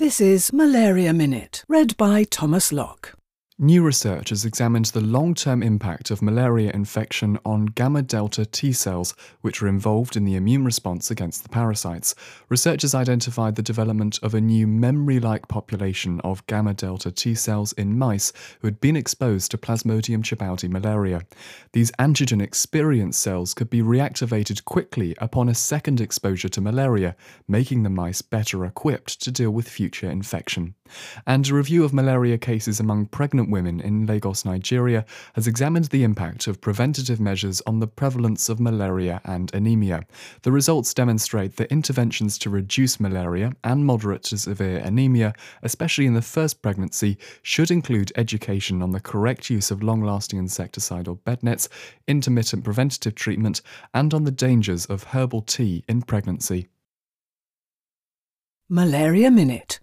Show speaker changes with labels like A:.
A: This is Malaria Minute, read by Thomas Locke.
B: New research has examined the long term impact of malaria infection on gamma delta T cells, which are involved in the immune response against the parasites. Researchers identified the development of a new memory like population of gamma delta T cells in mice who had been exposed to Plasmodium chabaudi malaria. These antigen experienced cells could be reactivated quickly upon a second exposure to malaria, making the mice better equipped to deal with future infection. And a review of malaria cases among women in Lagos, Nigeria, has examined the impact of preventative measures on the prevalence of malaria and anemia. The results demonstrate that interventions to reduce malaria and moderate to severe anemia, especially in the first pregnancy, should include education on the correct use of long lasting insecticidal bed nets, intermittent preventative treatment, and on the dangers of herbal tea in pregnancy.
A: Malaria Minute